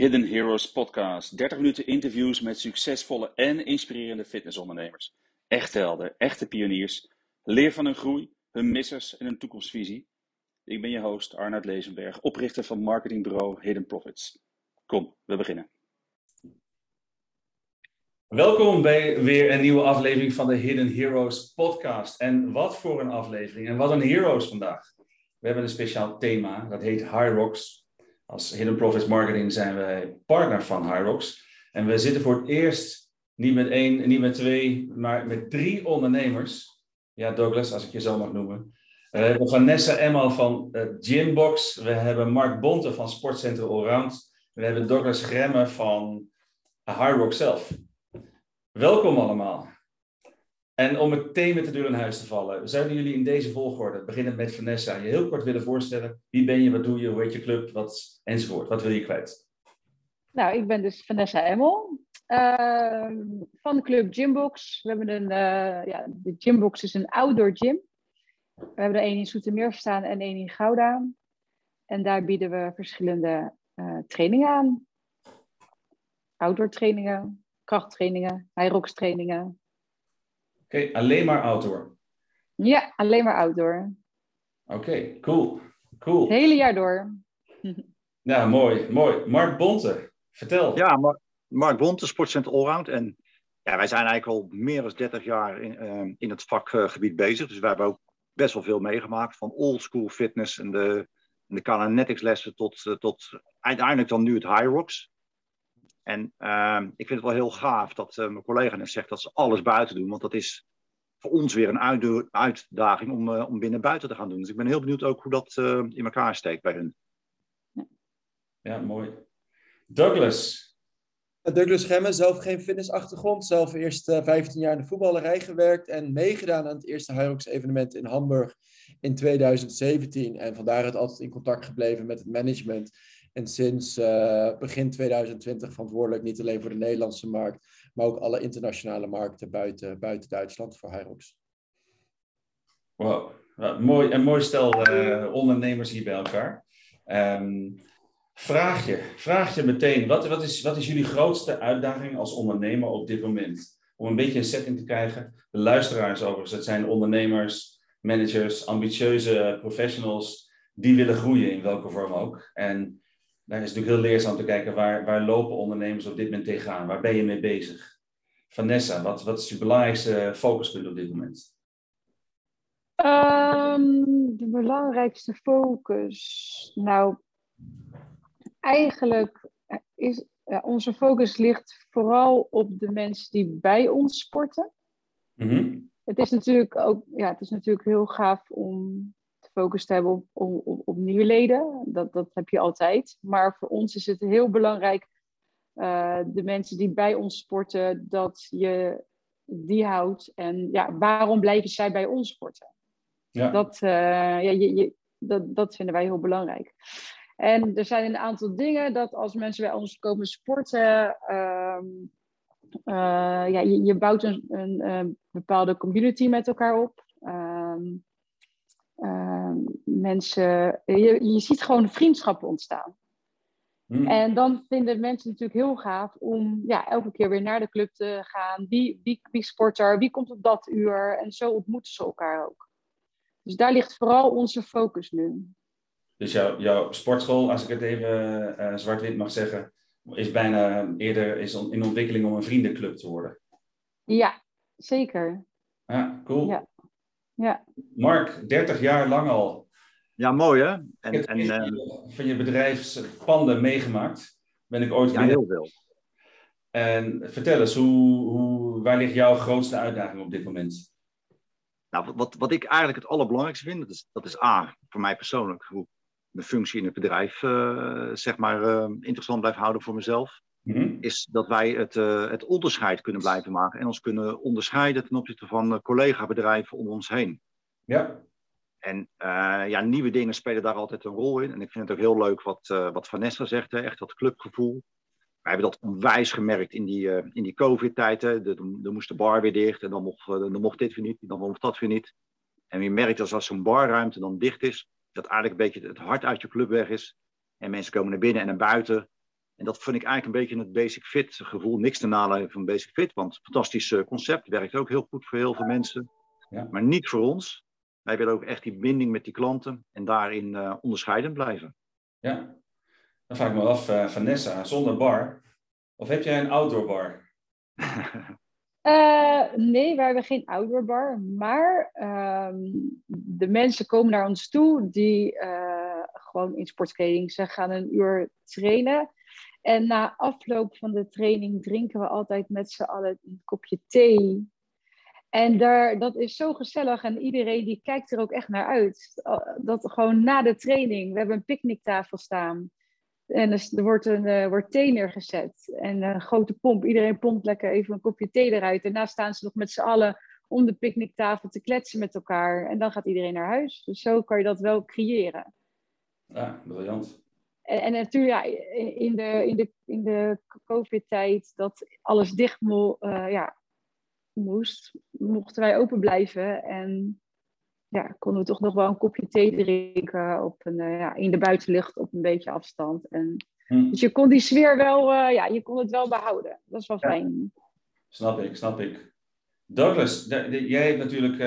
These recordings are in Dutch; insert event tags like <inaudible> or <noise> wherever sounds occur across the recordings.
Hidden Heroes Podcast. 30 minuten interviews met succesvolle en inspirerende fitnessondernemers. Echte helden, echte pioniers. Leer van hun groei, hun missers en hun toekomstvisie. Ik ben je host Arnoud Lezenberg, oprichter van marketingbureau Hidden Profits. Kom, we beginnen. Welkom bij weer een nieuwe aflevering van de Hidden Heroes podcast. En wat voor een aflevering en wat een heroes vandaag. We hebben een speciaal thema, dat heet High Rocks als Hidden Profits Marketing zijn wij partner van Hyrox. En we zitten voor het eerst niet met één, niet met twee, maar met drie ondernemers. Ja, Douglas, als ik je zo mag noemen. We hebben Vanessa Emma van uh, Gymbox. We hebben Mark Bonte van Sportcentrum Allround. We hebben Douglas Gremme van Hyrox zelf. Welkom allemaal. En om meteen met de deur in huis te vallen, zouden jullie in deze volgorde, beginnend met Vanessa, je heel kort willen voorstellen? Wie ben je, wat doe je, hoe heet je club, wat, enzovoort. Wat wil je kwijt? Nou, ik ben dus Vanessa Emmel uh, van de club Gymbox. We hebben een, uh, ja, de Gymbox is een outdoor gym. We hebben er één in Soetermeer staan en één in Gouda. En daar bieden we verschillende uh, trainingen aan. Outdoor trainingen, krachttrainingen, high trainingen, Oké, alleen maar outdoor? Ja, alleen maar outdoor. Oké, cool. cool. Het hele jaar door. Ja, mooi, mooi. Mark Bonte, vertel. Ja, Mark Bonte, Sportcenter Allround. En ja, wij zijn eigenlijk al meer dan 30 jaar in, uh, in het vakgebied bezig. Dus wij hebben ook best wel veel meegemaakt. Van old school fitness en de, en de Cananetics lessen tot, uh, tot uiteindelijk dan nu het High Rocks. En uh, ik vind het wel heel gaaf dat uh, mijn collega net zegt dat ze alles buiten doen. Want dat is voor ons weer een uitdaging om, uh, om binnen buiten te gaan doen. Dus ik ben heel benieuwd ook hoe dat uh, in elkaar steekt bij hun. Ja, mooi. Douglas. Douglas Gemme, zelf geen fitnessachtergrond. Zelf eerst 15 jaar in de voetballerij gewerkt en meegedaan aan het eerste Hyrox evenement in Hamburg in 2017. En vandaar het altijd in contact gebleven met het management. En sinds uh, begin 2020 verantwoordelijk niet alleen voor de Nederlandse markt, maar ook alle internationale markten buiten, buiten Duitsland voor Hyrox. Wow, mooi, een mooi stel uh, ondernemers hier bij elkaar. Um, vraag, je, vraag je meteen, wat, wat, is, wat is jullie grootste uitdaging als ondernemer op dit moment? Om een beetje een setting te krijgen. De luisteraars overigens, het zijn ondernemers, managers, ambitieuze professionals die willen groeien in welke vorm ook. En daar is natuurlijk heel leerzaam te kijken waar, waar lopen ondernemers op dit moment tegenaan? Waar ben je mee bezig? Vanessa, wat, wat is je belangrijkste focuspunt op dit moment? Um, de belangrijkste focus. Nou, eigenlijk is ja, onze focus ligt vooral op de mensen die bij ons sporten. Mm -hmm. Het is natuurlijk ook, ja, het is natuurlijk heel gaaf om focus te hebben op, op, op nieuwe leden. Dat, dat heb je altijd. Maar voor ons is het heel belangrijk, uh, de mensen die bij ons sporten, dat je die houdt. En ja, waarom blijven zij bij ons sporten? Ja. Dat, uh, ja, je, je, dat, dat vinden wij heel belangrijk. En er zijn een aantal dingen dat als mensen bij ons komen sporten, uh, uh, ja, je, je bouwt een, een, een, bepaalde community met elkaar op. Ehm, uh, mensen, je, je ziet gewoon vriendschappen ontstaan. Hmm. En dan vinden mensen natuurlijk heel gaaf om ja, elke keer weer naar de club te gaan. Wie, wie, wie sport er? Wie komt op dat uur? En zo ontmoeten ze elkaar ook. Dus daar ligt vooral onze focus nu. Dus jouw, jouw sportschool, als ik het even uh, zwart-wit mag zeggen, is bijna eerder is in ontwikkeling om een vriendenclub te worden. Ja, zeker. Ja, cool. Ja. Ja. Mark, 30 jaar lang al. Ja, mooi hè? En, en, uh, van je bedrijfspanden meegemaakt. Ben ik ooit Ja, heel veel. En vertel eens, hoe, hoe, waar ligt jouw grootste uitdaging op dit moment? Nou, wat, wat ik eigenlijk het allerbelangrijkste vind, dat is, dat is A, voor mij persoonlijk, hoe mijn functie in het bedrijf uh, zeg maar, uh, interessant blijft houden voor mezelf. Mm -hmm. Is dat wij het, uh, het onderscheid kunnen blijven maken en ons kunnen onderscheiden ten opzichte van collega-bedrijven om ons heen. Ja. En ja, nieuwe dingen spelen daar altijd een rol in. En ik vind het ook heel leuk wat, wat Vanessa zegt, hè, echt dat clubgevoel. Wij hebben dat onwijs gemerkt in die, in die COVID-tijd. Dan moest de bar weer dicht en dan mocht, dan mocht dit weer niet, dan mocht dat weer niet. En je merkt dat als zo'n barruimte dan dicht is, dat eigenlijk een beetje het hart uit je club weg is. En mensen komen naar binnen en naar buiten. En dat vind ik eigenlijk een beetje het basic fit gevoel. Niks te naleven van basic fit, want fantastisch uh, concept. Werkt ook heel goed voor heel veel mensen. Ja. Maar niet voor ons. Wij willen ook echt die binding met die klanten en daarin uh, onderscheidend blijven. Ja, dan vraag ik me af, uh, Vanessa, zonder bar. Of heb jij een outdoor bar? Uh, <laughs> nee, we hebben geen outdoor bar. Maar uh, de mensen komen naar ons toe die uh, gewoon in sportkleding. Ze gaan een uur trainen. En na afloop van de training drinken we altijd met z'n allen een kopje thee. En daar, dat is zo gezellig en iedereen die kijkt er ook echt naar uit. Dat gewoon na de training, we hebben een picknicktafel staan. En er wordt een uh, wordt thee neergezet. En een grote pomp. Iedereen pompt lekker even een kopje thee eruit. Daarna staan ze nog met z'n allen om de picknicktafel te kletsen met elkaar. En dan gaat iedereen naar huis. Dus zo kan je dat wel creëren. Ja, briljant. En, en natuurlijk, ja, in de, in de, in de COVID-tijd dat alles dicht mo uh, ja, moest, mochten wij open blijven. En ja, konden we toch nog wel een kopje thee drinken op een, uh, ja, in de buitenlucht op een beetje afstand. En, hm. Dus je kon die sfeer wel, uh, ja, je kon het wel behouden. Dat is wel fijn. Snap ik, snap ik. Douglas, jij hebt natuurlijk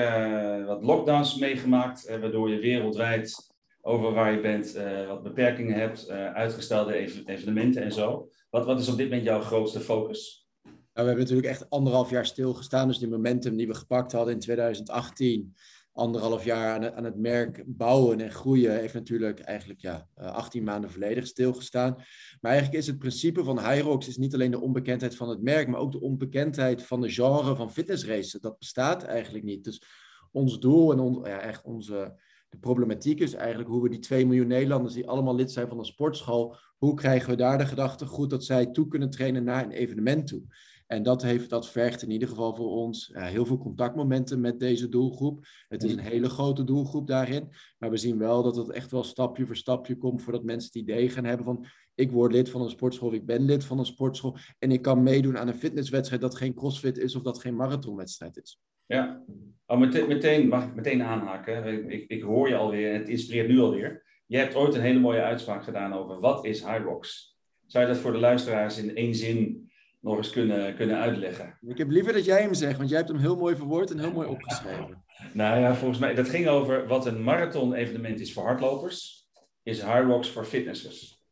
wat lockdowns meegemaakt, waardoor je wereldwijd over waar je bent wat beperkingen hebt, uitgestelde ev evenementen en zo. Wat, wat is op dit moment jouw grootste focus? Nou, we hebben natuurlijk echt anderhalf jaar stilgestaan, dus die momentum die we gepakt hadden in 2018 anderhalf jaar aan het, aan het, merk bouwen en groeien heeft natuurlijk eigenlijk ja, 18 eh, maanden volledig stilgestaan. Maar eigenlijk is het principe van Hyrox is niet alleen de onbekendheid van het merk, maar ook de onbekendheid van de genre van fitnessracen. Dat bestaat eigenlijk niet. Dus ons doel en ja, echt onze de problematiek is eigenlijk hoe we die 2 miljoen Nederlanders die allemaal lid zijn van een sportschool, hoe krijgen we daar de gedachte goed dat zij toe kunnen trainen naar een evenement toe. En dat, heeft, dat vergt in ieder geval voor ons ja, heel veel contactmomenten met deze doelgroep. Het is een hele grote doelgroep daarin. Maar we zien wel dat het echt wel stapje voor stapje komt voordat mensen het idee gaan hebben van ik word lid van een sportschool, ik ben lid van een sportschool en ik kan meedoen aan een fitnesswedstrijd dat geen crossfit is of dat geen marathonwedstrijd is. Ja, oh, meteen, meteen, mag ik meteen aanhaken? Ik, ik hoor je alweer en het inspireert nu alweer. Je hebt ooit een hele mooie uitspraak gedaan over wat is Hyrox? Zou je dat voor de luisteraars in één zin nog eens kunnen, kunnen uitleggen. Ik heb liever dat jij hem zegt, want jij hebt hem heel mooi verwoord en heel mooi opgeschreven. <laughs> nou ja, volgens mij, dat ging over wat een marathon-evenement is voor hardlopers, is Rocks voor fitnessers.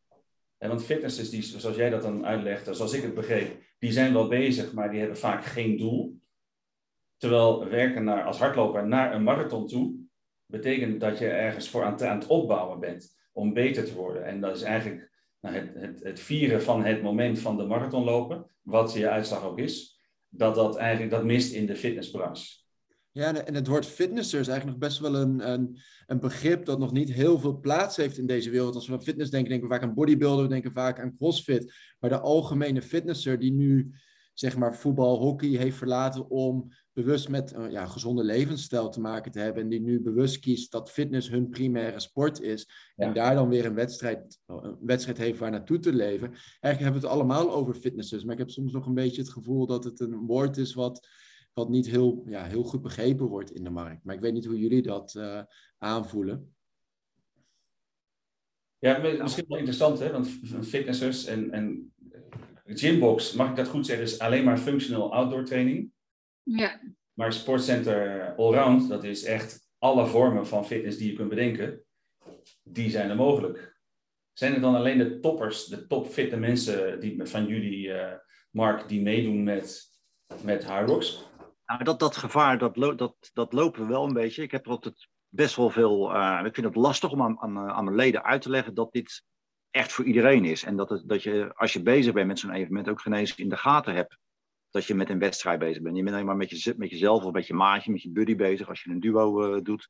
En want fitnessers, die, zoals jij dat dan uitlegt, zoals ik het begreep, die zijn wel bezig, maar die hebben vaak geen doel. Terwijl werken naar, als hardloper naar een marathon toe, betekent dat je ergens voor aan, het opbouwen bent om beter te worden. En dat is eigenlijk nou, het, het, het, vieren van het moment van de marathon lopen, wat je uitslag ook is, dat dat eigenlijk dat mist in de fitnessbranche. Ja, en het woord fitnesser is eigenlijk nog best wel een, een, een, begrip dat nog niet heel veel plaats heeft in deze wereld. Als we aan fitness denken, denken we vaak aan bodybuilder, we denken vaak aan crossfit. Maar de algemene fitnesser die nu zeg maar voetbal, hockey heeft verlaten om bewust met een ja, gezonde levensstijl te maken te hebben. En die nu bewust kiest dat fitness hun primaire sport is. En daar dan weer een wedstrijd, een wedstrijd heeft waar naartoe te leven. Eigenlijk hebben we het allemaal over fitnesses. Maar ik heb soms nog een beetje het gevoel dat het een woord is wat, wat niet heel, ja, heel goed begrepen wordt in de markt. Maar ik weet niet hoe jullie dat uh, aanvoelen. Ja, misschien wel interessant, hè? Want fitnessers en, en Gymbox, mag ik dat goed zeggen, is alleen maar functional outdoor training. Ja. Maar Sportcenter Allround, dat is echt alle vormen van fitness die je kunt bedenken, die zijn er mogelijk. Zijn er dan alleen de toppers, de topfitte mensen die, van jullie, uh, Mark, die meedoen met, met Rocks? Nou, dat, dat gevaar, dat, dat, dat lopen we wel een beetje. Ik heb er altijd best wel veel. Uh, ik vind het lastig om aan, aan, aan mijn leden uit te leggen dat dit echt voor iedereen is. En dat, het, dat je, als je bezig bent met zo'n evenement, ook geen eens in de gaten hebt dat je met een wedstrijd bezig bent. Je bent alleen maar met, je, met jezelf of met je maatje, met je buddy bezig als je een duo uh, doet.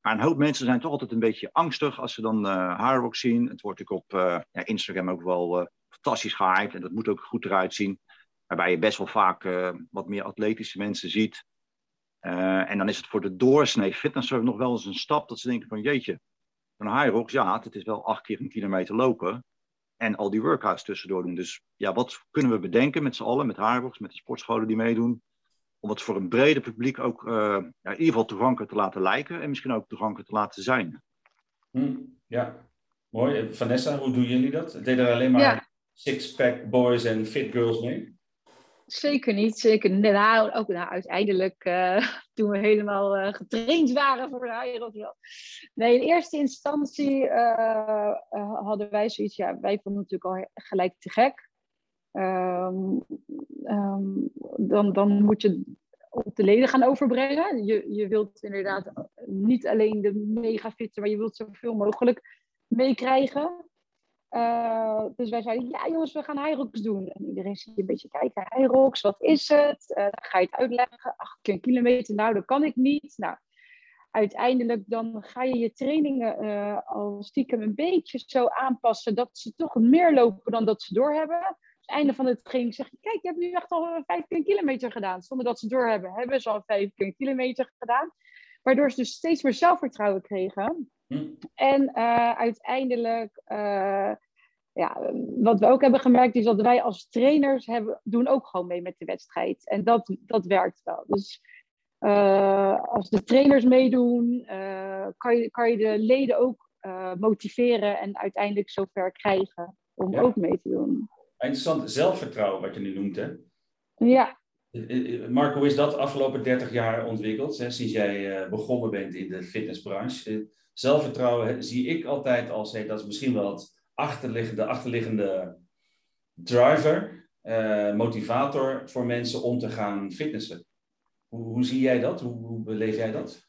Maar een hoop mensen zijn toch altijd een beetje angstig als ze dan uh, Hardrock zien. Het wordt natuurlijk op uh, ja, Instagram ook wel fantastisch gehyped en dat moet ook goed eruit zien. Waarbij je best wel vaak wat meer atletische mensen ziet. en dan is het voor de doorsnee fitnesser nog wel eens een stap dat ze denken van jeetje, een high rocks, ja, het is wel acht keer een kilometer lopen. En al die workouts tussendoor doen. Dus ja, wat kunnen we bedenken met z'n allen, met Haarbox, met de sportscholen die meedoen, om het voor een breder publiek ook uh, ja, in ieder geval toegankelijk te laten lijken en misschien ook toegankelijk te laten zijn. Hm, ja, mooi. Vanessa, hoe doen jullie dat? Deden er alleen maar six-pack boys en fit girls mee? Zeker niet, zeker. Nou, ook nou, uiteindelijk uh, toen we helemaal uh, getraind waren voor de Ironman. Nee, in eerste instantie uh, hadden wij zoiets, ja, wij vonden het natuurlijk al gelijk te gek. Um, um, dan, dan moet je op de leden gaan overbrengen. Je, je wilt inderdaad niet alleen de mega fitte, maar je wilt zoveel mogelijk meekrijgen. Uh, dus wij zeiden, ja jongens, we gaan Hyrox doen. En iedereen zit een beetje kijken, Hyrox, wat is het? Uh, ga je het uitleggen. Acht kilometer, nou, dat kan ik niet. Nou, uiteindelijk dan ga je je trainingen uh, al stiekem een beetje zo aanpassen dat ze toch meer lopen dan dat ze doorhebben. Op het einde van de training zeg je, kijk, je hebt nu echt al 15 kilometer gedaan. Zonder dat ze doorhebben, hebben ze al 15 kilometer gedaan. Waardoor ze dus steeds meer zelfvertrouwen kregen. Hm. En uh, uiteindelijk, uh, ja, wat we ook hebben gemerkt, is dat wij als trainers hebben, doen ook gewoon mee met de wedstrijd. En dat, dat werkt wel. Dus uh, als de trainers meedoen, kan, je, kan je de leden ook motiveren en uiteindelijk zover krijgen om ja. ook mee te doen. Interessant zelfvertrouwen, wat je nu noemt, hè? Ja, Marco, is dat de afgelopen 30 jaar ontwikkeld, hè, sinds jij begonnen bent in de fitnessbranche? Zelfvertrouwen zie ik altijd als, hey, dat is misschien wel het achterliggende, achterliggende driver, uh, motivator voor mensen om te gaan fitnessen. Hoe, hoe zie jij dat? Hoe, hoe beleef jij dat?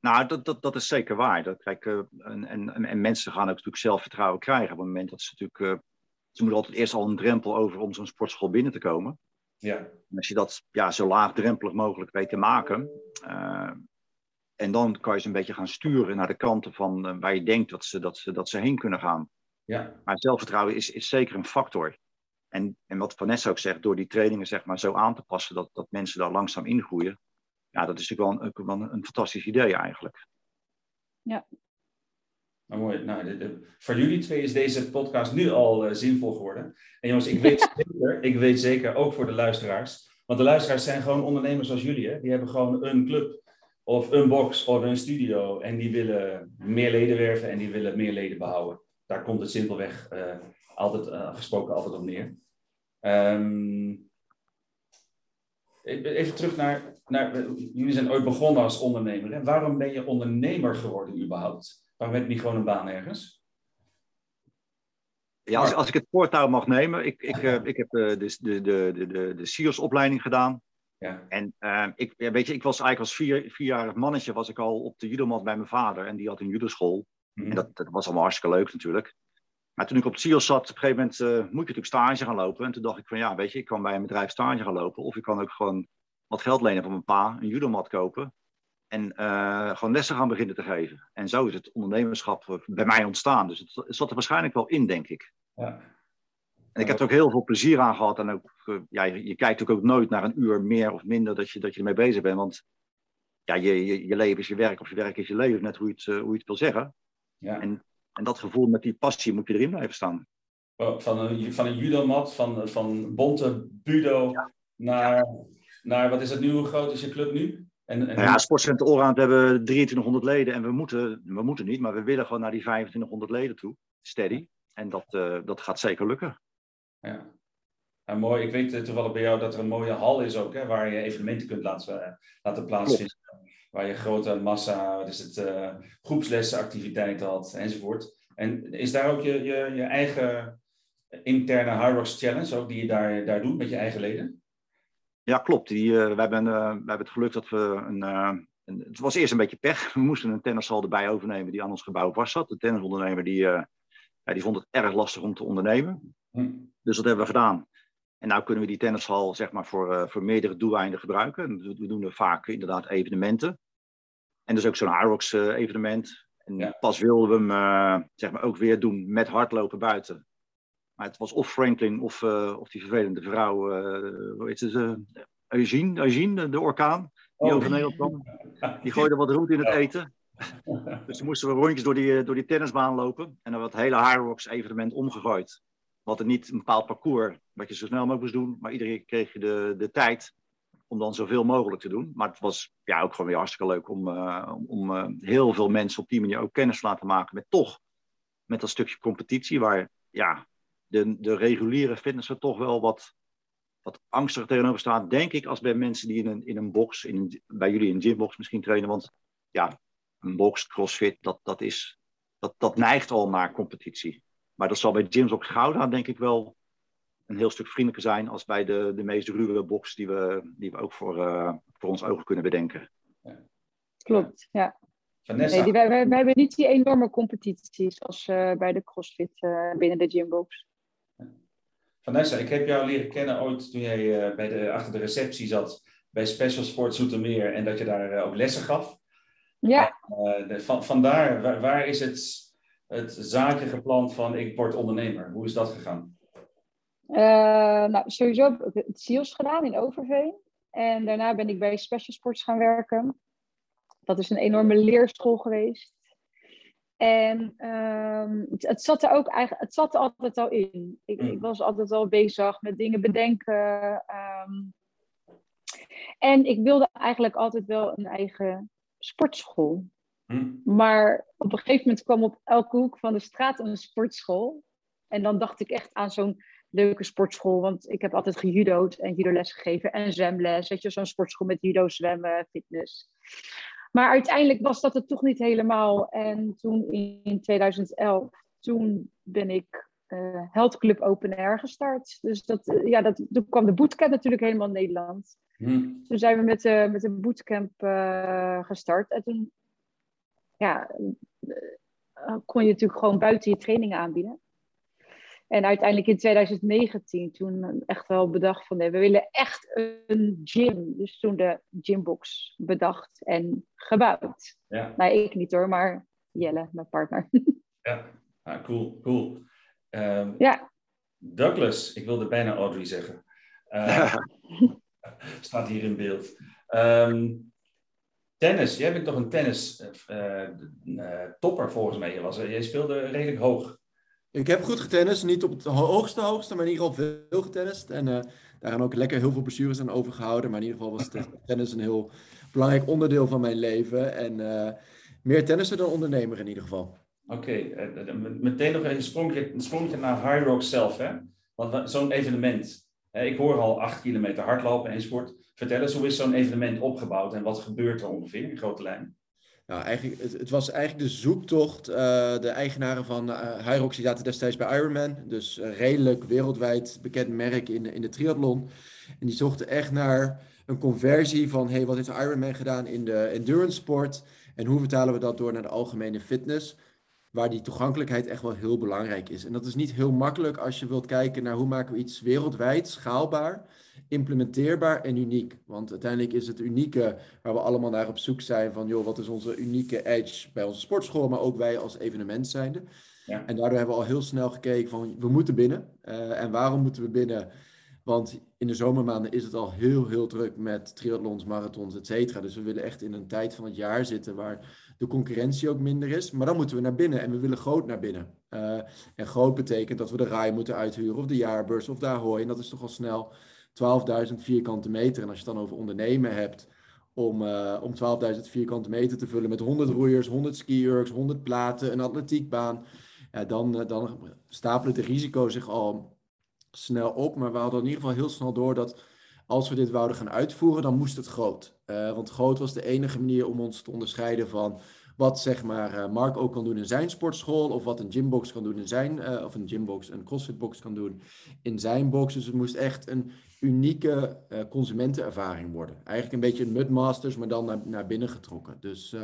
Nou, dat, dat, dat is zeker waar. Dat, kijk, uh, en, en, en mensen gaan ook natuurlijk zelfvertrouwen krijgen op het moment dat ze natuurlijk... Uh, ze moeten altijd eerst al een drempel over om zo'n sportschool binnen te komen. Ja. En als je dat ja, zo laagdrempelig mogelijk weet te maken, en dan kan je ze een beetje gaan sturen naar de kanten van uh, waar je denkt dat ze, dat, ze, dat ze heen kunnen gaan. Ja. Maar zelfvertrouwen is, is zeker een factor. En, en wat Vanessa ook zegt, door die trainingen zeg maar, zo aan te passen dat, dat mensen daar langzaam ingroeien. Ja, dat is natuurlijk wel een, wel een fantastisch idee eigenlijk. Ja. Nou, mooi. Nou, de, de, voor jullie twee is deze podcast nu al uh, zinvol geworden. En jongens, ik weet, <laughs> zeker, ik weet zeker, ook voor de luisteraars. Want de luisteraars zijn gewoon ondernemers zoals jullie. Hè? Die hebben gewoon een club of een box of een studio en die willen meer leden werven en die willen meer leden behouden. Daar komt het simpelweg uh, altijd uh, gesproken altijd op neer. Um, even terug naar, naar, jullie zijn ooit begonnen als ondernemer. Hè? Waarom ben je ondernemer geworden überhaupt? Waarom heb je niet gewoon een baan ergens? Ja, als, ik het voortouw mag nemen, ik, ik, uh, ik heb de, de, de, de, de, de SIOS-opleiding gedaan. Ja. En uh, ik, weet je, ik was eigenlijk als vier, vierjarig mannetje was ik al op de judomat bij mijn vader. En die had een judoschool. Mm. En dat, dat, was allemaal hartstikke leuk natuurlijk. Maar toen ik op het CIOS zat, op een gegeven moment uh, moet je natuurlijk stage gaan lopen. En toen dacht ik van ja, weet je, ik kan bij een bedrijf stage gaan lopen. Of ik kan ook gewoon wat geld lenen van mijn pa, een judomat kopen. En uh, gewoon lessen gaan beginnen te geven. En zo is het ondernemerschap bij mij ontstaan. Dus het, het zat er waarschijnlijk wel in, denk ik. Ja. En ik heb er ook heel veel plezier aan gehad. En ook, ja, je, je kijkt ook nooit naar een uur meer of minder dat je, dat je ermee bezig bent. Want ja, je, je, je leven is je werk of je werk is je leven, net hoe je het, uh, hoe je het wil zeggen. Ja. En, en dat gevoel met die passie moet je erin blijven staan. Oh, van een, van een judomat, van, van bonte budo ja. naar, naar, wat is het nu, hoe groot is je club nu? En, en... Nou ja, Sportcenter Oranje hebben 2300 leden en we moeten, we moeten niet, maar we willen gewoon naar die 2500 leden toe, steady. En dat, uh, dat gaat zeker lukken. Ja. En mooi, ik weet toevallig bij jou dat er een mooie hal is ook, hè, waar je evenementen kunt laten, laten plaatsvinden. Klopt. Waar je grote massa, wat is het, uh, groepslessenactiviteiten had, enzovoort. En is daar ook je, je, je eigen interne Rocks Challenge, ook die je daar, daar doet met je eigen leden? Ja, klopt. Die, uh, we, hebben, uh, we hebben het geluk dat we een, een, Het was eerst een beetje pech. <laughs> We moesten een tennishal erbij overnemen die aan ons gebouw vast zat. De tennisondernemer die, ja, die vond het erg lastig om te ondernemen. Hm. Dus dat hebben we gedaan. En nu kunnen we die tennishal zeg maar, voor, uh, voor meerdere doeleinden gebruiken. We doen er vaak inderdaad evenementen. En dus ook zo'n Arox uh, evenement. En ja. pas wilden we hem uh, zeg maar ook weer doen met hardlopen buiten. Maar het was of Franklin of, of die vervelende vrouw, hoe heet het, Eugene, Eugene, de orkaan, die Oh. over Nederland kwam. Die gooide wat roet in het eten. Dus toen moesten we rondjes door die, door die tennisbaan lopen. En dan werd het hele Hyrox evenement omgegooid. We hadden niet een bepaald parcours wat je zo snel mogelijk moest doen. Maar iedere keer kreeg je de, de tijd om dan zoveel mogelijk te doen. Maar het was ja, ook gewoon weer hartstikke leuk om, uh, om uh, heel veel mensen op die manier ook kennis te laten maken met toch met dat stukje competitie waar ja, de, de reguliere fitnesser toch wel wat, wat angstig tegenover staan, denk ik, als bij mensen die in een, in een box, in bij jullie in een gymbox misschien trainen. Want ja, een box, crossfit, dat, dat, is, dat, dat neigt al naar competitie. Maar dat zal bij gyms op Gouda denk ik wel een heel stuk vriendelijker zijn als bij de, de meest ruwe box die we, die we ook voor, uh, voor ons ogen kunnen bedenken. Ja. Klopt, ja. Vanessa. Nee, wij, wij, hebben niet die enorme competities als uh, bij de CrossFit uh, binnen de gymbox. Vanessa, ik heb jou leren kennen ooit toen jij bij de, achter de receptie zat bij Special Sport Zoetermeer en dat je daar ook lessen gaf. Ja. De, van, vandaar, waar, waar is het, het zaadje geplant van ik word ondernemer? Hoe is dat gegaan? nou, sowieso heb ik het SEALS gedaan in Overveen. En daarna ben ik bij Special Sports gaan werken dat is een enorme leerschool geweest. En ehm, het, zat er ook eigenlijk, het zat er altijd al in. Ik, ik mm. was altijd al bezig met dingen bedenken. Ehm, en ik wilde eigenlijk altijd wel een eigen sportschool. Mm. Maar op een gegeven moment kwam op elke hoek van de straat een sportschool. En dan dacht ik echt aan zo'n leuke sportschool. Want ik heb altijd gejudo'd en judo-les gegeven en zwemles. Weet je, zo'n sportschool met judo, zwemmen, fitness. Maar uiteindelijk was dat het toch niet helemaal. En toen in 2011, toen ben ik uh, Health Club Open Air gestart. Dus dat, uh, ja, dat, toen kwam de bootcamp natuurlijk helemaal in Nederland. Hmm. Toen zijn we met, uh, met de bootcamp gestart. En toen ja, kon je natuurlijk gewoon buiten je trainingen aanbieden. En uiteindelijk in 2019 toen echt wel bedacht van nee, we willen echt een gym. Dus toen de gymbox bedacht en gebouwd. Ja. Nou, ik niet hoor, maar Jelle, mijn partner. <laughs> Ja, ah, cool, cool. Um, ja. Douglas, ik wilde bijna Audrey zeggen. Uh, <laughs> <laughs> staat hier in beeld. Um, tennis, jij bent toch een tennis uh, uh, topper volgens mij. Je was, jij speelde redelijk hoog. Ik heb goed getennist, niet op het hoogste hoogste, maar in ieder geval veel getennist. En uh, daar gaan ook lekker heel veel blessures aan overgehouden. Maar in ieder geval was <laughs> tennis een heel belangrijk onderdeel van mijn leven. En uh, meer tennissen dan ondernemer in ieder geval. Oké, okay. eh, meteen nog een sprongje, een sprongje naar High Rock zelf. Hè? Want zo'n evenement, hè, ik hoor al acht kilometer hardlopen enzovoort. Vertel eens, hoe is zo'n evenement opgebouwd en wat gebeurt er ongeveer in grote lijnen? Nou, eigenlijk, het, was eigenlijk de zoektocht. Uh, de eigenaren van uh, Hyrox zaten destijds bij Ironman. Dus redelijk wereldwijd bekend merk in, in de triathlon. En die zochten echt naar een conversie van... hey, wat heeft Ironman gedaan in de endurance sport? En hoe vertalen we dat door naar de algemene fitness? Waar die toegankelijkheid echt wel heel belangrijk is. En dat is niet heel makkelijk als je wilt kijken naar hoe maken we iets wereldwijd schaalbaar implementeerbaar en uniek. Want uiteindelijk is het unieke waar we allemaal naar op zoek zijn van, joh, wat is onze unieke edge bij onze sportschool, maar ook wij als evenement zijnde. Ja. En daardoor hebben we al heel snel gekeken van, we moeten binnen. Uh, en waarom moeten we binnen? Want in de zomermaanden is het al heel, heel druk met triathlons, marathons, et cetera. Dus we willen echt in een tijd van het jaar zitten waar de concurrentie ook minder is. Maar dan moeten we naar binnen en we willen groot naar binnen. Uh, en groot betekent dat we de RAI moeten uithuren of de jaarbeurs of de Ahoy. En dat is toch al snel 12.000 vierkante meter. En als je het dan over ondernemen hebt, om, uh, om 12.000 vierkante meter te vullen met 100 roeiers, 100 skiers, 100 platen, een atletiekbaan, ja, dan, uh, dan stapelen de risico's zich al snel op. Maar we hadden in ieder geval heel snel door dat als we dit wouden gaan uitvoeren, dan moest het groot. Uh, want groot was de enige manier om ons te onderscheiden van wat zeg maar Mark ook kan doen in zijn sportschool, of wat een gymbox kan doen in zijn, of een gymbox, een crossfitbox kan doen in zijn box. Dus het moest echt een unieke uh, consumentenervaring worden. Eigenlijk een beetje een Mudmasters, maar dan naar, naar binnen getrokken. Dus uh,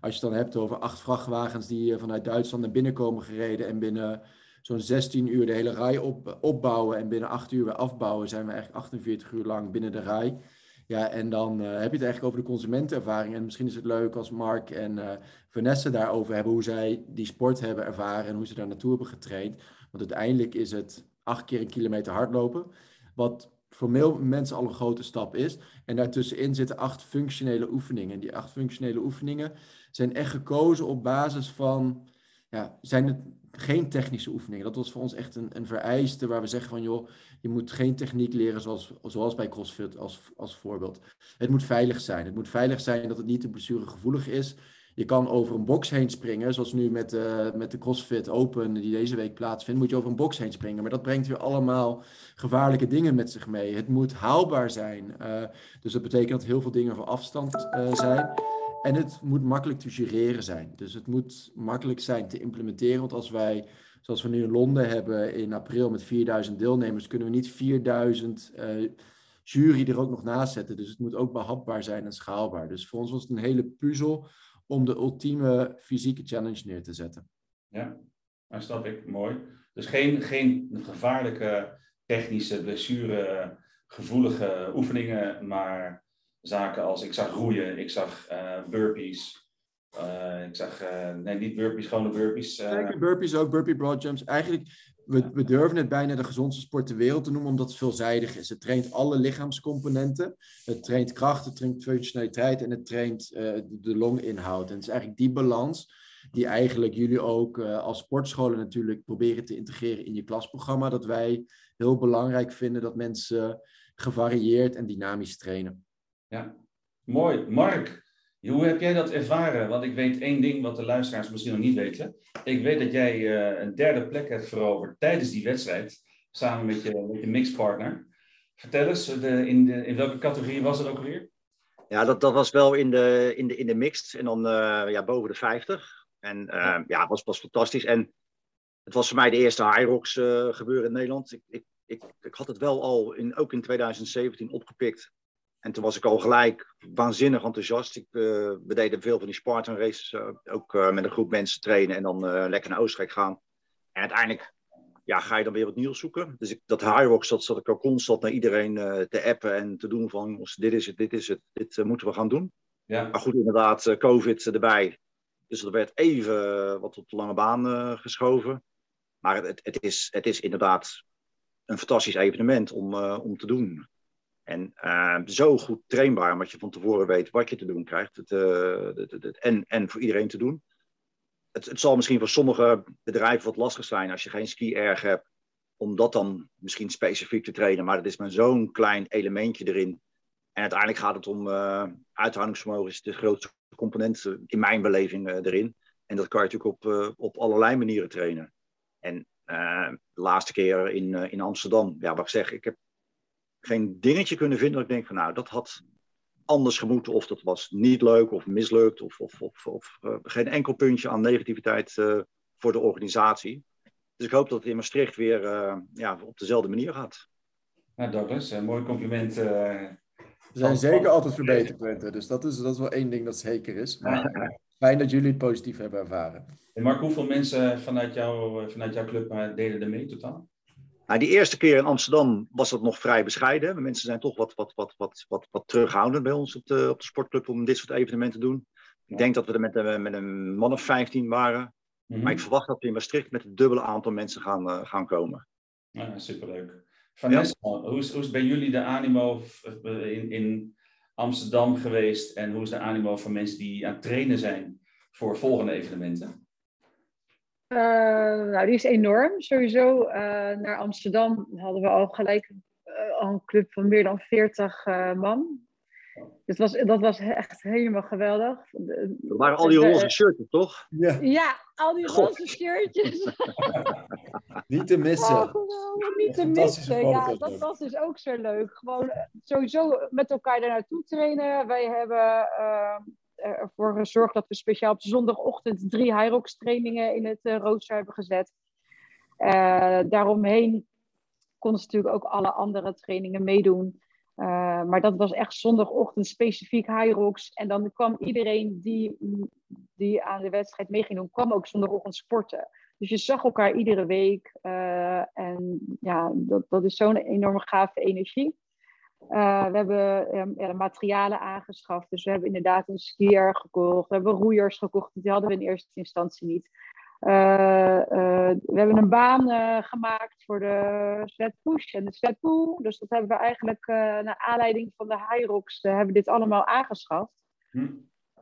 als je het dan hebt over acht vrachtwagens die uh, vanuit Duitsland naar binnen komen gereden en binnen zo'n 16 uur de hele rij op, opbouwen en binnen 8 uur weer afbouwen, zijn we eigenlijk 48 uur lang binnen de rij. Ja, en dan heb je het eigenlijk over de consumentenervaring. En misschien is het leuk als Mark en Vanessa daarover hebben hoe zij die sport hebben ervaren en hoe ze daar naartoe hebben getraind. Want uiteindelijk is het acht keer een kilometer hardlopen. Wat voor veel mensen al een grote stap is. En daartussenin zitten acht functionele oefeningen. Die acht functionele oefeningen zijn echt gekozen op basis van, ja, zijn het geen technische oefeningen. Dat was voor ons echt een, een vereiste waar we zeggen van, joh, je moet geen techniek leren zoals, zoals bij CrossFit als, als voorbeeld. Het moet veilig zijn. Het moet veilig zijn dat het niet te blessuregevoelig is. Je kan over een box heen springen, zoals nu met, uh, met de CrossFit Open die deze week plaatsvindt, moet je over een box heen springen. Maar dat brengt weer allemaal gevaarlijke dingen met zich mee. Het moet haalbaar zijn. Uh, dus dat betekent dat heel veel dingen voor afstand uh, zijn. En het moet makkelijk te jureren zijn. Dus het moet makkelijk zijn te implementeren. Want als wij, zoals we nu in Londen hebben in april met 4000 deelnemers, kunnen we niet 4000 jury er ook nog naast zetten. Dus het moet ook behapbaar zijn en schaalbaar. Dus voor ons was het een hele puzzel om de ultieme fysieke challenge neer te zetten. Ja, dat snap ik. Mooi. Dus geen, geen gevaarlijke technische blessure gevoelige oefeningen, maar zaken als ik zag roeien, ik zag uh, burpees, uh, ik zag, uh, nee niet burpees, gewoon de burpees. Burpees ook, burpee broad jumps. Eigenlijk we, we durven het bijna de gezondste sport ter wereld te noemen, omdat het veelzijdig is. Het traint alle lichaamscomponenten. Het traint kracht, het traint functionaliteit en het traint uh, de longinhoud. En het is eigenlijk die balans die eigenlijk jullie ook uh, als sportscholen natuurlijk proberen te integreren in je klasprogramma. Dat wij heel belangrijk vinden dat mensen gevarieerd en dynamisch trainen. Ja, mooi. Mark, hoe heb jij dat ervaren? Want ik weet één ding wat de luisteraars misschien nog niet weten. Ik weet dat jij uh, een derde plek hebt veroverd tijdens die wedstrijd, samen met je, met je mixpartner. Vertel eens, de, in, de, in welke categorie was het ook weer? Ja, dat, dat was wel in de, in de, in de mixed en dan uh, ja, boven de 50. En uh, ja, het was, was fantastisch. En het was voor mij de eerste High Rocks gebeuren in Nederland. Ik, ik, ik, ik had het wel al, in, ook in 2017, opgepikt en toen was ik al gelijk waanzinnig enthousiast. Ik, uh, we deden veel van die Spartan races, uh, ook uh, met een groep mensen trainen en dan lekker naar Oostenrijk gaan. En uiteindelijk ja, ga je dan weer wat nieuws zoeken. Dus ik, dat Hyrox, dat zat ik al constant naar iedereen te appen en te doen van, dit is het, dit is het, dit moeten we gaan doen. Ja. Maar goed, inderdaad, COVID erbij. Dus er werd even wat op de lange baan geschoven. Maar het, het, is, het is inderdaad een fantastisch evenement om, om te doen. En uh, zo goed trainbaar, omdat je van tevoren weet wat je te doen krijgt. Het, uh, het, en, en voor iedereen te doen. Het, zal misschien voor sommige bedrijven wat lastig zijn als je geen ski-erg hebt. Om dat dan misschien specifiek te trainen. Maar dat is maar zo'n klein elementje erin. En uiteindelijk gaat het om uh, uithoudingsvermogen. is de grootste component in mijn beleving erin. En dat kan je natuurlijk op, op allerlei manieren trainen. En de laatste keer in, in Amsterdam, ja, wat ik zeg, ik heb geen dingetje kunnen vinden dat ik denk van nou, dat had anders gemoeten. Of dat was niet leuk of mislukt. Of, of, of, of uh, geen enkel puntje aan negativiteit uh, voor de organisatie. Dus ik hoop dat het in Maastricht weer uh, ja, op dezelfde manier gaat. Nou Douglas, een mooi compliment. er zijn zeker altijd verbeterpunten. Dus dat is, dat is wel één ding dat zeker is. Maar <laughs> fijn dat jullie het positief hebben ervaren. En Mark, hoeveel mensen vanuit, jou, vanuit jouw club deden er mee totaal? Nou, die eerste keer in Amsterdam was dat nog vrij bescheiden. Mensen zijn toch wat, wat, wat, wat, wat, wat terughoudend bij ons op de, op de sportclub om dit soort evenementen te doen. Ik denk dat we er met, met een man of 15 waren. Mm-hmm. Maar ik verwacht dat we in Maastricht met het dubbele aantal mensen gaan, uh, gaan komen. Ja, superleuk. Vanessa, ja. hoe, is, hoe is bij jullie de animo in, in Amsterdam geweest? En hoe is de animo van mensen die aan het trainen zijn voor volgende evenementen? Uh, nou, die is enorm. Sowieso uh, naar Amsterdam hadden we al gelijk uh, al een club van meer dan 40 man. Dus was, dat was echt helemaal geweldig. Dat waren al die roze shirtjes, toch? Ja, ja al die God. roze shirtjes. <laughs> niet te missen. Oh, niet te missen. Ja, dat was dus ook zo leuk. Gewoon sowieso met elkaar daar naartoe trainen. Wij hebben ervoor gezorgd dat we speciaal op zondagochtend drie Hyrox trainingen in het uh, rooster hebben gezet. Uh, daaromheen konden ze natuurlijk ook alle andere trainingen meedoen. Maar dat was echt zondagochtend specifiek Hyrox. En dan kwam iedereen die, die aan de wedstrijd mee ging doen, kwam ook zondagochtend sporten. Dus je zag elkaar iedere week. en ja, dat, dat is zo'n enorme gave energie. Uh, we hebben um, ja, materialen aangeschaft. Dus we hebben inderdaad een skier gekocht. We hebben roeiers gekocht. Die hadden we in eerste instantie niet. Uh, uh, we hebben een baan gemaakt voor de sled push en de pull. Dus dat hebben we eigenlijk naar aanleiding van de Hyrox hebben dit allemaal aangeschaft. Hm.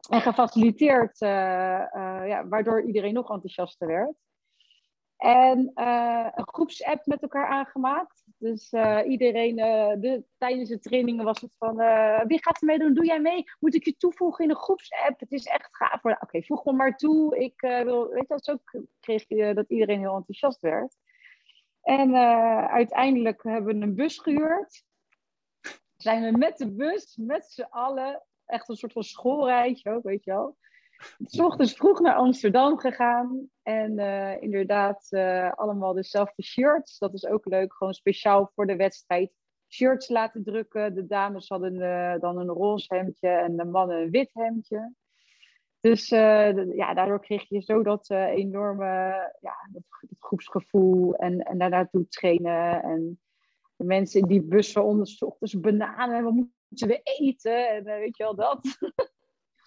En gefaciliteerd, ja, waardoor iedereen nog enthousiaster werd. En een groepsapp met elkaar aangemaakt Dus uh, iedereen, uh, de, tijdens de trainingen was het van, uh, wie gaat er meedoen? Doe jij mee? Moet ik je toevoegen in een groepsapp? Het is echt gaaf. Oké, voeg me maar toe. Ik wil, weet je, zo kreeg je dat iedereen heel enthousiast werd. En uiteindelijk hebben we een bus gehuurd. Zijn we met de bus, met z'n allen, echt een soort van schoolreisje ook, weet je wel. <laughs> S ochtends vroeg naar Amsterdam gegaan. En uh, inderdaad, uh, allemaal dezelfde shirts. Dat is ook leuk. Gewoon speciaal voor de wedstrijd shirts laten drukken. De dames hadden uh, dan een roze hemdje en de mannen een wit hemdje. Dus ja, daardoor kreeg je zo dat enorme ja, dat, groepsgevoel. En, en daarnaartoe trainen. En de mensen in die bussen onderzochten bananen. Wat moeten we eten? En weet je wel dat. <laughs>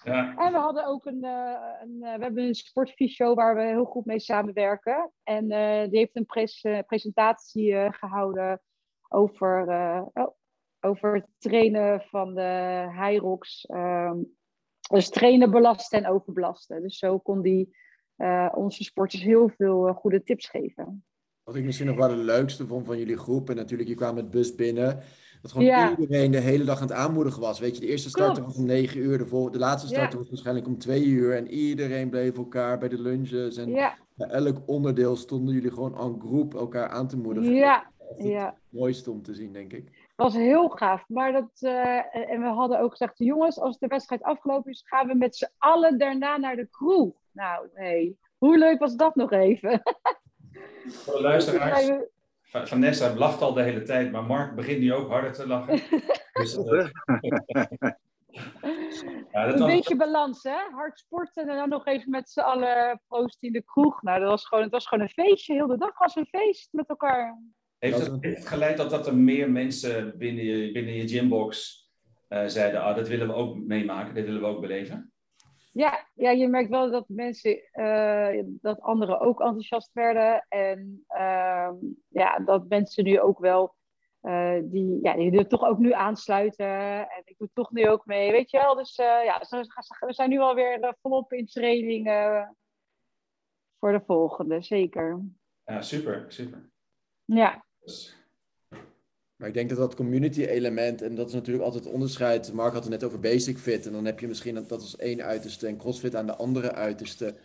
Ja. En we hadden ook een, uh, een uh, we hebben een sportfysio waar we heel goed mee samenwerken. En uh, die heeft een pres presentatie gehouden over, oh, over het trainen van de Hyrox. Ehm, dus trainen, belasten en overbelasten. Dus zo kon die onze sporters heel veel goede tips geven. Wat ik misschien nog wel het leukste vond van jullie groep. En natuurlijk, je kwam met bus binnen. Dat gewoon iedereen de hele dag aan het aanmoedigen was. Weet je, de eerste start was om negen uur, de, de laatste start was waarschijnlijk om twee uur. En iedereen bleef elkaar bij de lunches. En bij elk onderdeel stonden jullie gewoon aan groep elkaar aan te moedigen. Ja, het mooiste om te zien, denk ik. Dat was heel gaaf. Maar dat, uh, en we hadden ook gezegd, jongens, als de wedstrijd afgelopen is, gaan we met z'n allen daarna naar de crew. Nou, nee. Hoe leuk was dat nog even? Voor de luisteraars. <laughs> Vanessa lacht al de hele tijd, maar Mark begint nu ook harder te lachen. <laughs> dus, uh, <laughs> ja, dat een was... beetje balans, hè? Hard sporten en dan nog even met z'n allen proost in de kroeg. Nou, dat was gewoon, het was gewoon een feestje. Heel de dag was een feest met elkaar. Heeft het, heeft het geleid dat, dat er meer mensen binnen je, binnen je gymbox uh, zeiden, ah, dat willen we ook meemaken, dit willen we ook beleven? Ja, ja, je merkt wel dat mensen, uh, dat anderen ook enthousiast werden. En uh, ja, dat mensen nu ook wel, uh, die, ja, die er toch ook nu aansluiten. En ik doe toch nu ook mee, weet je wel. Dus ja, we zijn nu alweer volop in training voor de volgende, zeker. Ja, super, super. Ja. Dus maar ik denk dat dat community element, en dat is natuurlijk altijd het onderscheid. Mark had het net over basic fit. En dan heb je misschien dat, als één uiterste en crossfit aan de andere uiterste.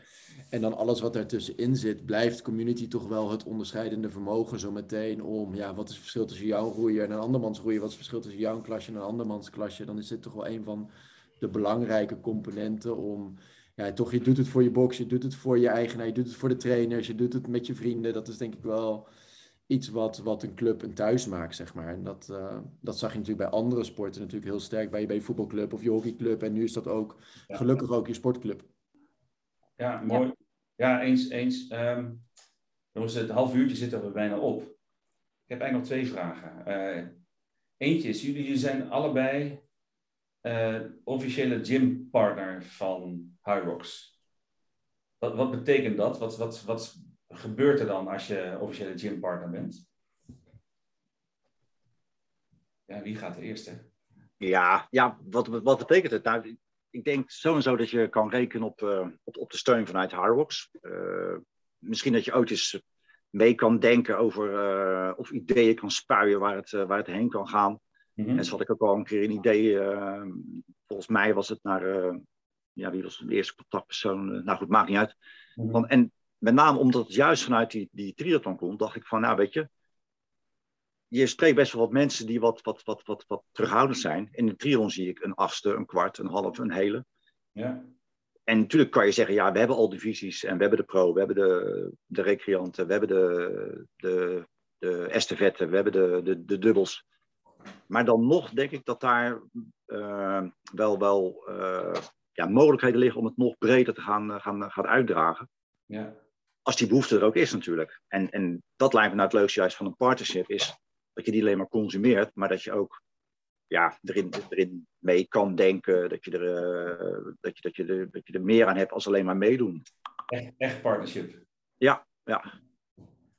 En dan alles wat daartussenin zit, blijft community toch wel het onderscheidende vermogen zo meteen om, ja, wat is het verschil tussen jouw roeier en een andermans roeier? Wat is het verschil tussen jouw klasje en een andermans klasje? Dan is dit toch wel een van de belangrijke componenten om, ja, toch, je doet het voor je box, je doet het voor je eigenaar, je doet het voor de trainers, je doet het met je vrienden. Dat is denk ik wel iets wat, wat een club een thuis maakt, zeg maar. En dat, uh, dat zag je natuurlijk bij andere sporten natuurlijk heel sterk. Bij, bij je voetbalclub of je hockeyclub. En nu is dat ook gelukkig ook je sportclub. Ja, mooi. Ja, eens. eens. Um, jongens, het half uurtje zit er bijna op. Ik heb eigenlijk nog twee vragen. Uh, eentje is, jullie zijn allebei uh, officiële gympartner van Rocks. Wat, wat betekent dat? Wat, wat, wat, gebeurt er dan als je officiële gympartner bent? Ja, wie gaat de eerste? Ja, ja wat, wat betekent het? Nou, ik denk sowieso dat je kan rekenen op, uh, op, op, de steun vanuit Hardrocks. Uh, misschien dat je ooit eens mee kan denken over uh, of ideeën kan spuien waar het, waar het heen kan gaan. Mm -hmm. En zo had ik ook al een keer een idee. volgens mij was het naar. ja, wie was de eerste contactpersoon? nou goed, maakt niet uit. Mm -hmm. en met name omdat het juist vanuit die, die triathlon komt, dacht ik van, nou weet je, je spreekt best wel wat mensen die wat, wat, wat, wat, wat terughoudend zijn. In de triathlon zie ik een achtste, een kwart, een half, een hele. Ja. En natuurlijk kan je zeggen, ja, we hebben al divisies en we hebben de pro, we hebben de, de recreanten, we hebben de, de, de estafette, we hebben de, de, de dubbels. Maar dan nog denk ik dat daar uh, wel, wel uh, ja, mogelijkheden liggen om het nog breder te gaan, gaan, gaan uitdragen. Ja als die behoefte er ook is natuurlijk. En, en dat lijkt me nou het leukste juist van een partnership, is dat je die alleen maar consumeert, maar dat je ook ja, erin, erin mee kan denken, dat je, er, uh, dat, je, dat, je er, dat je er meer aan hebt als alleen maar meedoen. Echt, echt partnership? Ja, ja.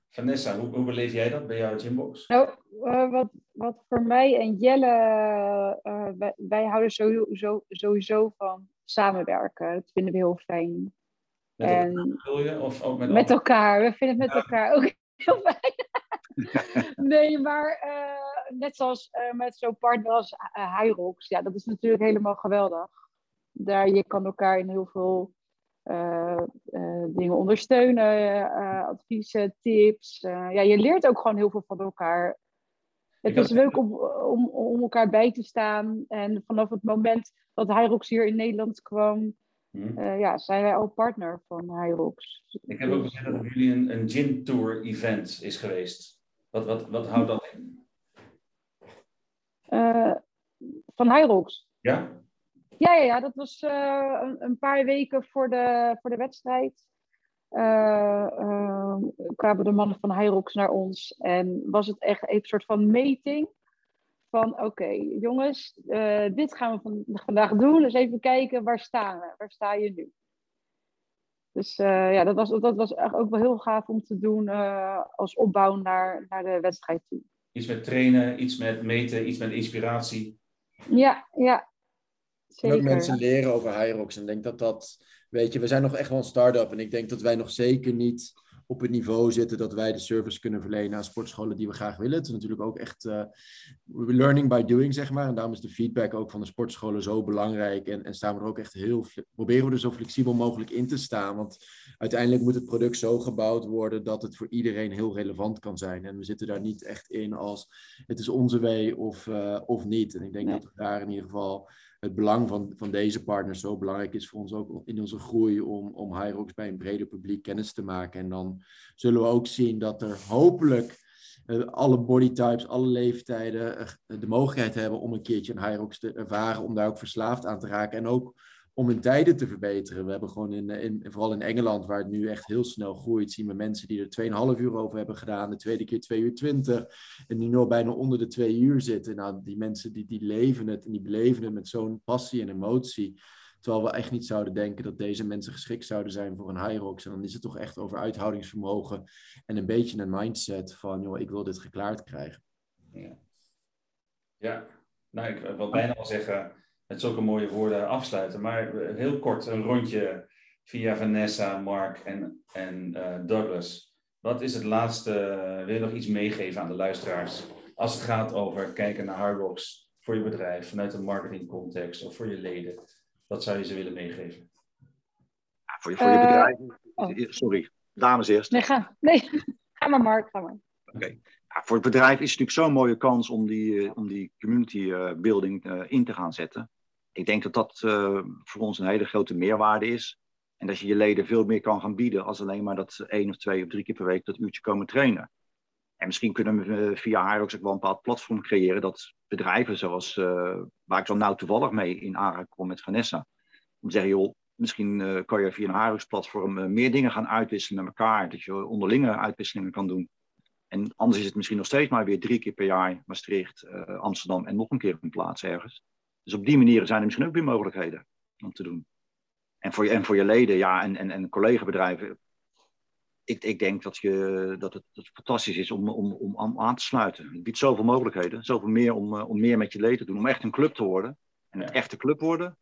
Vanessa, hoe, hoe beleef jij dat bij jouw gymbox? Nou, uh, wat, wat voor mij en Jelle, uh, wij, wij, houden sowieso, sowieso van samenwerken. Dat vinden we heel fijn. Met elkaar, je? Of ook met, met elkaar. We vinden het met elkaar ook <laughs> heel fijn. <laughs> nee, maar net zoals met zo'n partner als Hyrox, ja, dat is natuurlijk helemaal geweldig. Daar, je kan elkaar in heel veel dingen ondersteunen, adviezen, tips. ja, je leert ook gewoon heel veel van elkaar. Het is leuk om, om, om elkaar bij te staan. En vanaf het moment dat Hyrox hier in Nederland kwam, hmm. uh, ja, zijn wij al partner van Hyrox. Ik heb ook gezegd dat jullie een, een gin tour event is geweest. Wat, wat, wat houdt dat in? Uh, van Hyrox? Ja? Ja, ja, ja dat was uh, een, een, paar weken voor de, voor de wedstrijd. kwamen de mannen van Hyrox naar ons en was het echt een soort van meeting van oké, jongens, uh, dit gaan we van, vandaag doen. Dus even kijken, waar staan we? Waar sta je nu? Dus uh, ja, dat was, dat was ook wel heel gaaf om te doen uh, als opbouw naar, naar de wedstrijd toe. Iets met trainen, iets met meten, iets met inspiratie. Ja, ja. Zeker. En ook mensen leren over Hyrox. En ik denk dat dat, weet je, we zijn nog echt wel een start-up. En ik denk dat wij nog zeker niet op het niveau zitten dat wij de service kunnen verlenen aan sportscholen die we graag willen. Het is natuurlijk ook echt uh, learning by doing, zeg maar. En daarom is de feedback ook van de sportscholen zo belangrijk. En, en staan we er ook echt heel, proberen we er zo flexibel mogelijk in te staan. Want uiteindelijk moet het product zo gebouwd worden dat het voor iedereen heel relevant kan zijn. En we zitten daar niet echt in als het is onze way of, uh, of niet. En ik denk dat we daar in ieder geval het belang van, van deze partners zo belangrijk is voor ons ook in onze groei om, om Hyrox bij een breder publiek kennis te maken. En dan zullen we ook zien dat er hopelijk uh, alle bodytypes, alle leeftijden uh, de mogelijkheid hebben om een keertje een Hyrox te ervaren, om daar ook verslaafd aan te raken. En ook om hun tijden te verbeteren. We hebben gewoon in, in, vooral in Engeland, waar het nu echt heel snel groeit, zien we mensen die er 2,5 uur over hebben gedaan, de tweede keer 2 uur 20 en die nu bijna onder de 2 uur zitten. Nou, die mensen die, die leven het en die beleven het met zo'n passie en emotie. Terwijl we echt niet zouden denken dat deze mensen geschikt zouden zijn voor een rocks. En dan is het toch echt over uithoudingsvermogen en een beetje een mindset van, joh, ik wil dit geklaard krijgen. Ja, ja. nou, ik wil bijna wel zeggen, met zulke mooie woorden afsluiten. Maar heel kort een rondje via Vanessa, Mark en, en uh, Douglas. Wat is het laatste, wil je nog iets meegeven aan de luisteraars als het gaat over kijken naar hardrocks voor je bedrijf vanuit een marketingcontext of voor je leden? Wat zou je ze willen meegeven? Ja, voor, je, voor je uh, bedrijf. Oh. Sorry, dames eerst. Nee, ga, nee. <laughs> ga maar, Mark. Ga maar. Oké. Ja, voor het bedrijf is het natuurlijk zo'n mooie kans om die, eh, om die community building in te gaan zetten ik denk dat dat uh, voor ons een hele grote meerwaarde is. En dat je je leden veel meer kan gaan bieden als alleen maar dat één of twee of drie keer per week dat uurtje komen trainen. En misschien kunnen we via haar ook wel een bepaald platform creëren dat bedrijven zoals, uh, waar ik dan nou toevallig mee in aanraking kom met Vanessa, om te zeggen, joh, misschien kan je via een Harux platform meer dingen gaan uitwisselen met elkaar, dat je onderlinge uitwisselingen kan doen. En anders is het misschien nog steeds maar weer drie keer per jaar Maastricht, Amsterdam en nog een keer een plaats ergens. Dus op die manier zijn er misschien ook weer mogelijkheden om te doen. En voor je, en voor je leden ja, en, en, en collega-bedrijven. Ik, ik denk dat, je, dat, het, dat het fantastisch is om, om, om aan te sluiten. Het biedt zoveel mogelijkheden, zoveel meer om, eh, om meer met je leden te doen. Om echt een club te worden. En het echte club worden,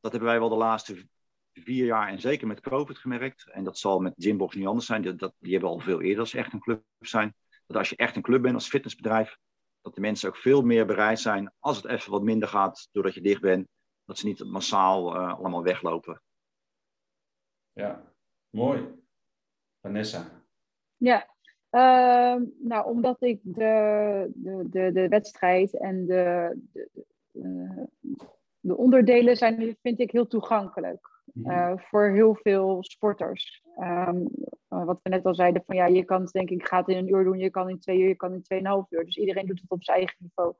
dat hebben wij wel de laatste vier jaar en zeker met COVID gemerkt. En dat zal met Gymbox niet anders zijn. Die, dat, die hebben al veel eerder als echt een club zijn. Dat als je echt een club bent als fitnessbedrijf, dat de mensen ook veel meer bereid zijn, als het even wat minder gaat, doordat je dicht bent, dat ze niet massaal uh, allemaal weglopen. Ja, mooi. Vanessa. Ja, uh, nou, omdat ik de, de, de, de wedstrijd en de, de, de onderdelen zijn, vind ik heel toegankelijk. Uh, voor heel veel sporters. Um, wat we net al zeiden, van ja, je kan het denk ik, gaat in een uur doen, je kan in twee uur, je kan in tweeënhalf uur. Dus iedereen doet het op zijn eigen niveau.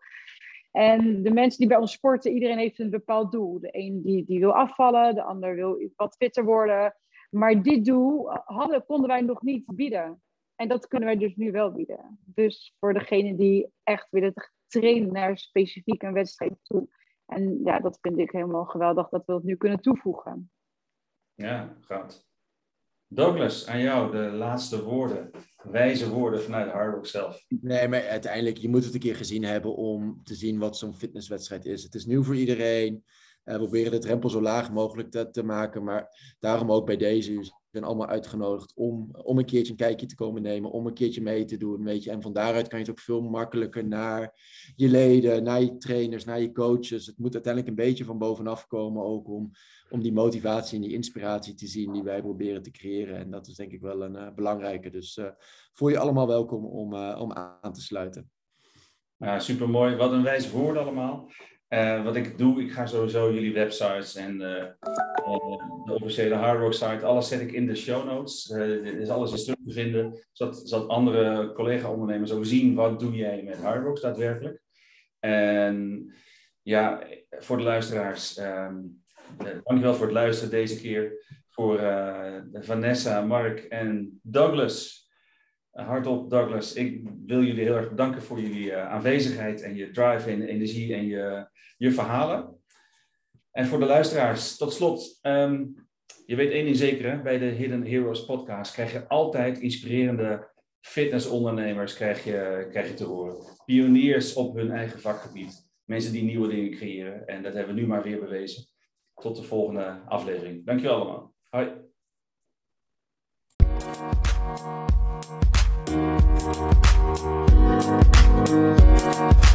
En de mensen die bij ons sporten, iedereen heeft een bepaald doel. De een die, die wil afvallen, de ander wil wat fitter worden. Maar dit doel hadden, konden wij nog niet bieden. En dat kunnen wij dus nu wel bieden. Dus voor degene die echt willen trainen naar specifiek een wedstrijd toe. En ja, dat vind ik helemaal geweldig dat we het nu kunnen toevoegen. Ja, gaat. Douglas, aan jou de laatste woorden, wijze woorden vanuit Hardrock zelf. Nee, maar uiteindelijk, je moet het een keer gezien hebben om te zien wat zo'n fitnesswedstrijd is. Het is nieuw voor iedereen. Uh, we proberen de drempel zo laag mogelijk te, te, maken, maar daarom ook bij deze. Zijn allemaal uitgenodigd om, om een keertje een kijkje te komen nemen, om een keertje mee te doen. Weet je. En van daaruit kan je het ook veel makkelijker naar je leden, naar je trainers, naar je coaches. Het moet uiteindelijk een beetje van bovenaf komen ook om, om die motivatie en die inspiratie te zien die wij proberen te creëren. En dat is denk ik wel een uh, belangrijke. Dus uh, voel je allemaal welkom om, uh, om aan te sluiten. Ja, super mooi. Wat een wijs woord allemaal. Uh, wat ik doe, ik ga sowieso jullie websites en uh, uh, de officiële Hard Rock site, alles zet ik in de show notes. er is alles in terug te vinden, zodat, zodat andere collega-ondernemers ook zien wat doe jij met Hard Rocks daadwerkelijk. En ja, voor de luisteraars, um, dankjewel voor het luisteren deze keer. Voor Vanessa, Mark en Douglas. Hardop, Douglas. Ik wil jullie heel erg bedanken voor jullie uh, aanwezigheid en je drive en energie en je, je verhalen. En voor de luisteraars, tot slot. Um, je weet één ding zeker, bij de Hidden Heroes podcast krijg je altijd inspirerende fitnessondernemers krijg je, krijg je te horen. Pioniers op hun eigen vakgebied. Mensen die nieuwe dingen creëren. En dat hebben we nu maar weer bewezen. Tot de volgende aflevering. Dankjewel allemaal. Hoi. Thank you.